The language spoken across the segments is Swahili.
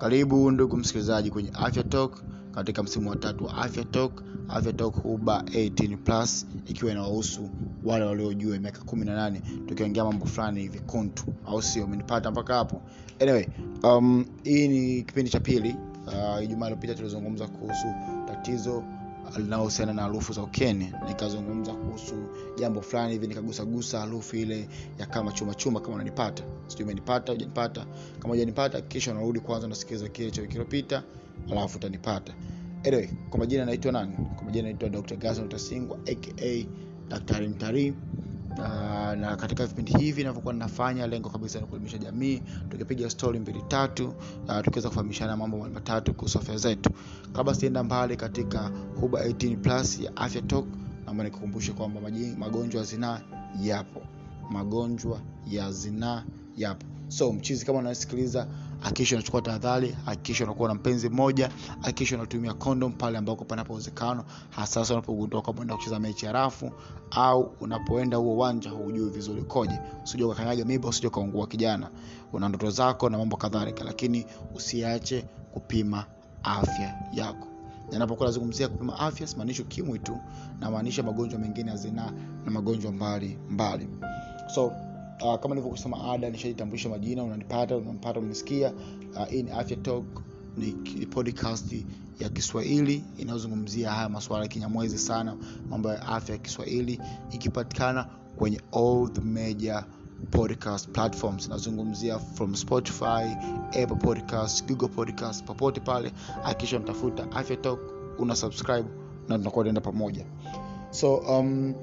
Karibu ndugu msikilizaji kwenye Afya Talk katika msimu wa tatu wa Afya Talk, Afya Talk Huba 18 plus, ikiwa inawahusu wale waliojua miaka 18, tukiongea mambo fulani hivi kuntu, au sio? Umenipata mpaka hapo? Anyway, um, hii ni kipindi cha pili. Uh, Ijumaa iliyopita tulizungumza kuhusu tatizo linalohusiana na harufu za ukeni, nikazungumza kuhusu jambo fulani hivi, nikagusagusa harufu ile ya kama chuma chuma. Kama unanipata, sijui umenipata hujanipata. Kama hujanipata, kisha unarudi kwanza unasikiliza kile cha wiki iliyopita, alafu utanipata. Anyway, kwa majina naitwa nani? Kwa majina naitwa Dr. Gaston Tasingwa aka Daktari Mtarii. Uh, na katika vipindi hivi ninavyokuwa ninafanya, lengo kabisa ni kuelimisha jamii, tukipiga stori mbili tatu, uh, tukiweza kufahamishana mambo matatu kuhusu afya zetu. Kabla sienda mbali katika Huba 18 plus ya Afya Talk, naomba nikukumbushe kwamba magonjwa ya zinaa yapo, magonjwa ya zinaa yapo. So mchizi, kama unasikiliza, hakikisha unachukua tahadhari, hakikisha unakuwa na mpenzi mmoja, hakikisha unatumia condom pale ambako panapo uwezekano, hasa unapogundua kwamba unaenda kucheza mechi ya au unapoenda huo uwanja hujui vizuri koje, usije ukakanyaga mimba, usije ukaungua kijana. Una ndoto zako na mambo kadhalika, lakini usiache kupima afya yako. Ninapokuwa nazungumzia kupima afya, simaanishi ukimwi tu, namaanisha magonjwa mengine ya zinaa na magonjwa mbali mbali. So uh, kama nilivyokusema ada, nishajitambulisha majina, unanipata, unampata, unanisikia. Uh, hii ni Afya Talk, ni podcast ya Kiswahili inayozungumzia haya masuala ya kinyamwezi sana, mambo ya afya ya Kiswahili, ikipatikana kwenye all the major podcast platforms. Nazungumzia from Spotify, Apple Podcast, Google Podcast, popote pale, akisha mtafuta Afya Talk, una subscribe na tunakuwa tunaenda pamoja. So um,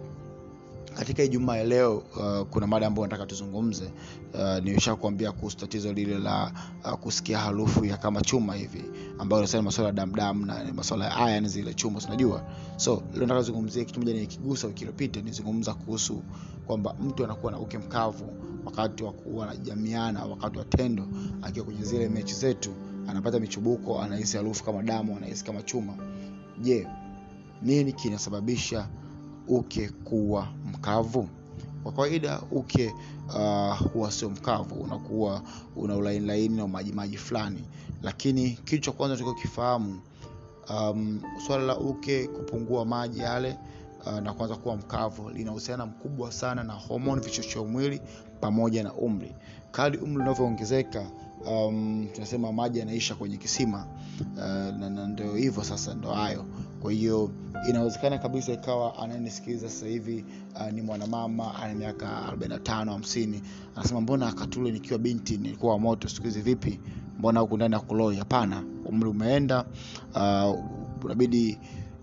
katika Ijumaa ya leo uh, kuna mada ambayo nataka tuzungumze. Uh, nimeshakuambia kuhusu tatizo lile la uh, kusikia harufu ya kama chuma hivi, ambayo nasema masuala ya damdamu na masuala ya iron zile chuma, unajua. So leo nataka tuzungumzie kitu moja nikigusa wiki iliyopita, nizungumza kuhusu kwamba mtu anakuwa na uke mkavu wakati wa kuwa anajamiana, wakati wa tendo, akiwa kwenye zile mechi zetu, anapata michubuko, anahisi harufu kama damu, anahisi kama chuma. Je, nini kinasababisha uke kuwa mkavu? Kwa kawaida uke uh, huwa sio mkavu, unakuwa una ulaini laini na maji maji fulani, lakini kitu cha kwanza tunataka kifahamu, um, swala la uke kupungua maji yale uh, na kuanza kuwa mkavu lina uhusiano mkubwa sana na homoni, vichocheo mwili pamoja na umri. Kadri umri unavyoongezeka um, tunasema maji yanaisha kwenye kisima uh, na, na ndio hivyo sasa, ndo hayo. Kwa hiyo inawezekana kabisa ikawa anayenisikiliza sasa hivi uh, ni mwanamama ana miaka 45 50, anasema mbona akatule nikiwa binti nilikuwa wa moto, siku hizi vipi? Mbona huku ndani ya kuloi? Hapana, umri umeenda, uh, unabidi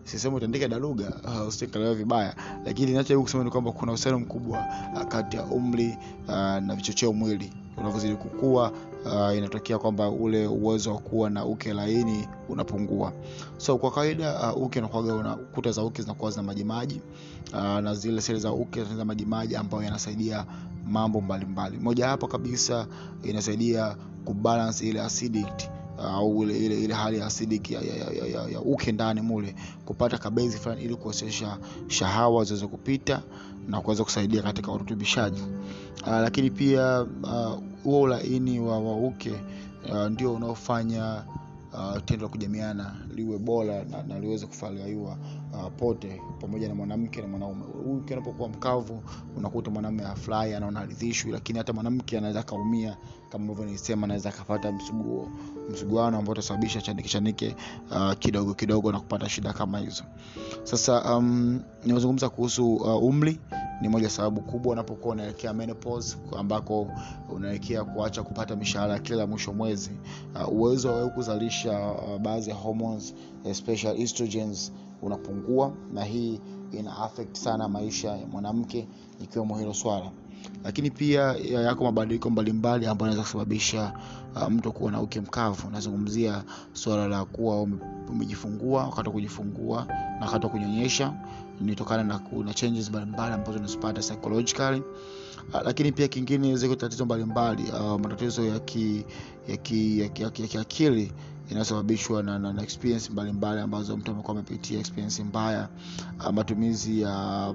sisemu utaandika daruga uh, usikalewa vibaya, lakini ninachojaribu kusema ni kwamba kuna uhusiano mkubwa uh, kati ya umri uh, na vichocheo mwili unavyozidi kukua uh, inatokea kwamba ule uwezo wa kuwa na uke laini unapungua. So kwa kawaida uh, uke unakuwaga una kuta za uke zinakuwa zina majimaji uh, na zile seli za uke za majimaji ambayo yanasaidia mambo mbalimbali. Moja hapo kabisa inasaidia kubalance ile acidity au ile, ile, ile hali ya asidiki ya, ya, ya, ya, ya uke ndani mule kupata kabezi fulani ili kuwezesha shahawa ziweze kupita na kuweza kusaidia katika urutubishaji. Uh, lakini pia uh, huo ulaini wa, wa uke uh, ndio unaofanya uh, tendo la kujamiana liwe bora na, na liweze kufurahia uh, pote pamoja na mwanamke na mwanaume. Uke unapokuwa mkavu unakuta mwanamume afurahi, anaona aridhishwi, lakini hata mwanamke anaweza akaumia, kama ambavyo nilisema, anaweza akapata msuguo msuguano ambao utasababisha chanike chanike uh, kidogo kidogo na kupata shida kama hizo. Sasa um, nimezungumza kuhusu uh, umri ni moja sababu kubwa unapokuwa unaelekea ambako unaelekea kuacha kupata mishahara kila mwisho mwezi. Uh, uwezo wa kuzalisha uh, baadhi ya hormones especially estrogens unapungua, na hii ina affect sana maisha ya mwanamke ikiwemo hilo swala lakini pia yako mabadiliko mbalimbali ambayo yanaweza kusababisha uh, mtu kuwa na uke mkavu. Nazungumzia suala la kuwa umejifungua, wakati wa kujifungua na wakati wa kunyonyesha, ni na kuna changes mbalimbali ambazo unazipata psychologically. Uh, lakini pia kingine ziko tatizo mbalimbali uh, matatizo ya ki ya ki ya ki- ya ki- ya kiakili inayosababishwa na, na, na experience mbalimbali ambazo mtu amekuwa amepitia experience mbaya uh, matumizi ya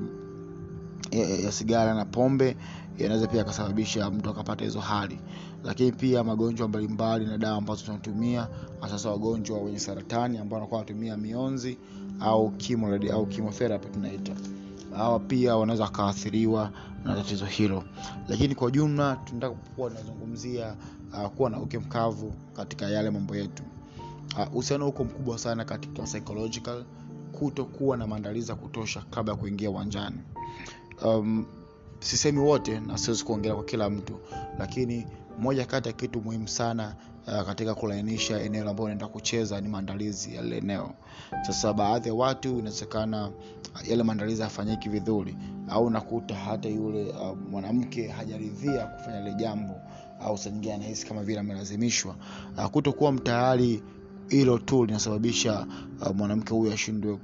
ya, ya sigara na pombe yanaweza pia akasababisha mtu akapata hizo hali. Lakini pia magonjwa mbalimbali na dawa ambazo tunatumia sasa wagonjwa wenye saratani ambao wanakuwa wanatumia mionzi au chemo au chemotherapy tunaita. Hawa pia wanaweza wakaathiriwa na tatizo hilo. Lakini kwa jumla tunataka kuwa tunazungumzia uh, kuwa na uke mkavu katika yale mambo yetu uhusiano uh, huko mkubwa sana katika psychological kutokuwa na maandalizi ya kutosha kabla ya kuingia uwanjani. Um, sisemi wote na siwezi kuongelea kwa kila mtu lakini moja kati ya kitu muhimu sana uh, katika kulainisha eneo ambayo unaenda kucheza ni maandalizi ya eneo. Sasa baadhi ya watu inawezekana yale maandalizi hayafanyiki vizuri au unakuta hata yule uh, mwanamke hajaridhia kufanya lile jambo au saa nyingine anahisi kama vile amelazimishwa. Uh, kutokuwa mtayari hilo tu linasababisha uh, mwanamke huyu ashindwe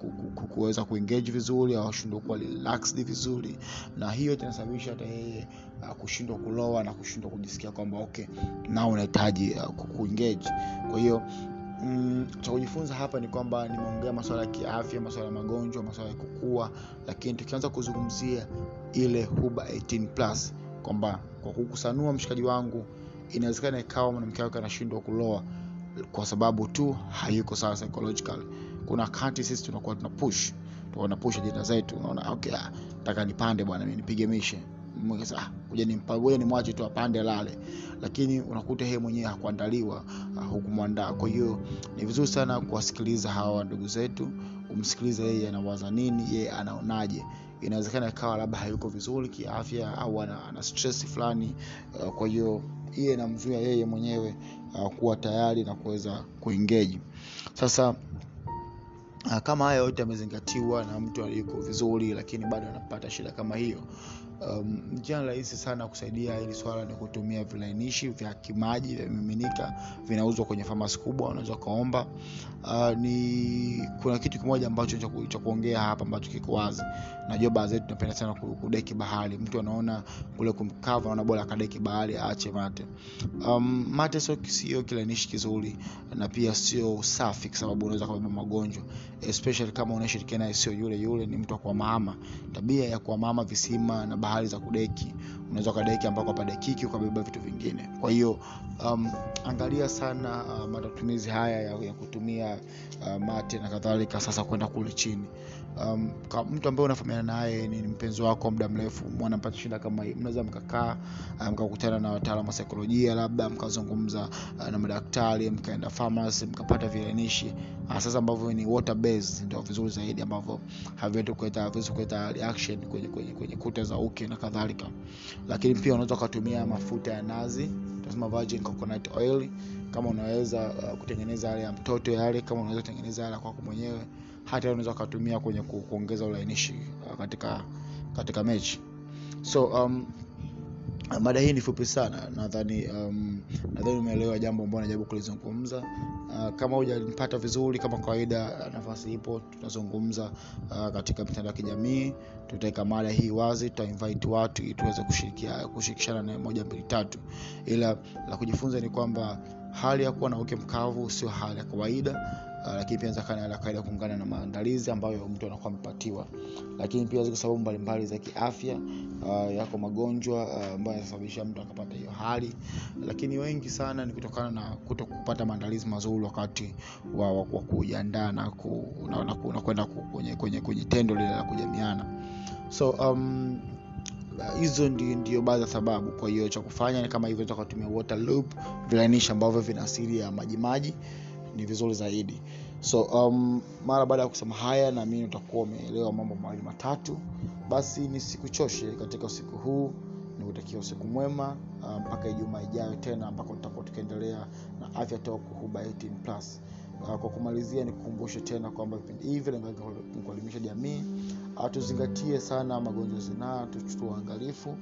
kuweza kuengage vizuri au ashindwe kuwa relaxed vizuri. Na hiyo inasababisha hata yeye uh, kushindwa kuloa na kushindwa kujisikia kwamba okay nao unahitaji uh, kuengage kwa hiyo mm, cha kujifunza hapa ni kwamba nimeongea masuala ya kiafya masuala ya magonjwa masuala ya kukua lakini tukianza kuzungumzia ile huba 18 plus kwamba kwa kukusanua mshikaji wangu inawezekana ikawa mwanamke wake anashindwa kuloa kwa sababu tu hayuko sawa psychological. Kuna wakati sisi tunakuwa tuna push tuna push ajenda zetu unaona okay nataka nipande bwana mimi nipige mishe. Ah, kuja nimpagoja ni mwache tu apande lale lakini unakuta yeye mwenyewe hakuandaliwa uh, hukumwandaa. Kwa hiyo ni vizuri sana kuwasikiliza hawa ndugu zetu umsikilize yeye anawaza nini yeye anaonaje. Inawezekana ikawa labda hayuko vizuri kiafya au ana, ana stress fulani uh, kwa hiyo hiye inamzuia yeye mwenyewe uh, kuwa tayari na kuweza kuengeji sasa uh, kama haya yote yamezingatiwa na mtu aliyeko vizuri lakini bado anapata shida kama hiyo um, rahisi sana kusaidia hili swala ni kutumia vilainishi vya kimaji vyamiminika, vinauzwa kwenye famasi kubwa unaweza ukaomba. Uh, ni kuna kitu kimoja ambacho cha kuongea hapa ambacho kiko wazi. Najua baa zetu tunapenda sana kudeki bahari. Mtu anaona kule kumkava anaona bora akadeki bahari aache mate. Um, mate sio sio kilainishi kizuri na pia sio safi kwa unaweza kubeba magonjwa. Especially kama unashirikiana sio yule yule ni mtu wa kuhamahama tabia ya kuhamahama visima na bahari za kudeki unaweza ukadeki ambako padekiki ukabeba vitu vingine. Kwa hiyo um, angalia sana uh, matumizi haya ya, ya kutumia uh, mate na kadhalika sasa kwenda kule chini. Um, mtu ambaye unafahamiana naye ni mpenzi wako muda mrefu mwanampata shida kama hii. Mnaweza mkakaa mkakutana na wataalamu wa saikolojia labda mkazungumza uh, na madaktari mkaenda pharmacy mkapata vilainishi uh, sasa ambavyo ni water based ndio vizuri zaidi ambavyo haviwezi kuleta reaction kwenye, kwenye, kwenye kuta za uke na kadhalika lakini pia unaweza ukatumia mafuta ya nazi tunasema virgin coconut oil. Kama unaweza uh, kutengeneza yale ya mtoto yale kama unaweza kutengeneza yale kwako mwenyewe hata unaweza ukatumia kwenye kuongeza ulainishi uh, katika katika mechi. So um, mada hii ni fupi sana. Nadhani um, nadhani umeelewa jambo ambao najaribu kulizungumza. Uh, kama hujanipata vizuri kama kawaida nafasi ipo tutazungumza uh, katika mitandao ya kijamii. Tutaweka mada hii wazi tutainvite watu ili tuweze kushirikishana na moja mbili tatu. Ila la kujifunza ni kwamba hali ya kuwa na uke mkavu sio hali ya kawaida uh, lakini pia inaweza hali ya kuungana na maandalizi ambayo mtu anakuwa amepatiwa. Lakini pia ziko sababu mbalimbali za kiafya uh, yako magonjwa ambayo uh, yanasababisha mtu akapata hiyo hali. Lakini wengi sana ni kutokana na kuto kupata maandalizi mazuri wakati wa, wa, wa kujiandaa na, ku, na, na, na kwenda kwenye, kwenye, kwenye tendo lile la kujamiana. So um, hizo ndio, ndio baadhi ya sababu. Kwa hiyo cha kufanya ni kama hivyo tukatumia water loop vilainishi ambavyo vina asili ya majimaji ni vizuri zaidi. So um, mara baada ya kusema haya naamini utakuwa umeelewa mambo mawili matatu basi nisikuchoshe katika usiku huu nikutakia usiku mwema mpaka um, ijumaa ijayo tena ambako tutakuwa tukiendelea na afya talk huba 18 plus. Uh, kwa kumalizia nikukumbushe tena kwamba vipindi hivi kuelimisha jamii uh, tuzingatie sana magonjwa zinaa tuchukue uangalifu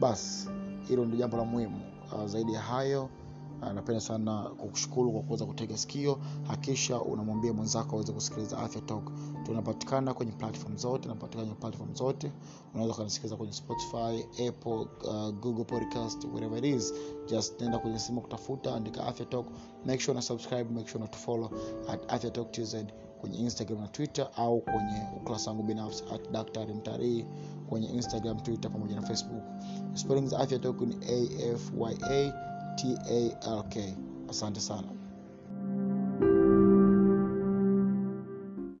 basi hilo ndio jambo la muhimu. Uh, zaidi ya hayo uh, napenda sana kukushukuru kwa kuweza kutega sikio. Hakisha unamwambia mwenzako aweze kusikiliza afya talk. Tunapatikana kwenye platform zote tunapatikana kwenye platform zote. Unaweza ukanisikiliza kwenye spotify apple uh, google podcast whatever it is. Just nenda kwenye simu kutafuta andika afya talk. Make sure na subscribe make sure na tufollow at afya talk tz kwenye instagram na twitter au kwenye ukurasa wangu binafsi at daktari mtarii kwenye instagram twitter pamoja na facebook. Spelling za afya toku ni afya talk asante sana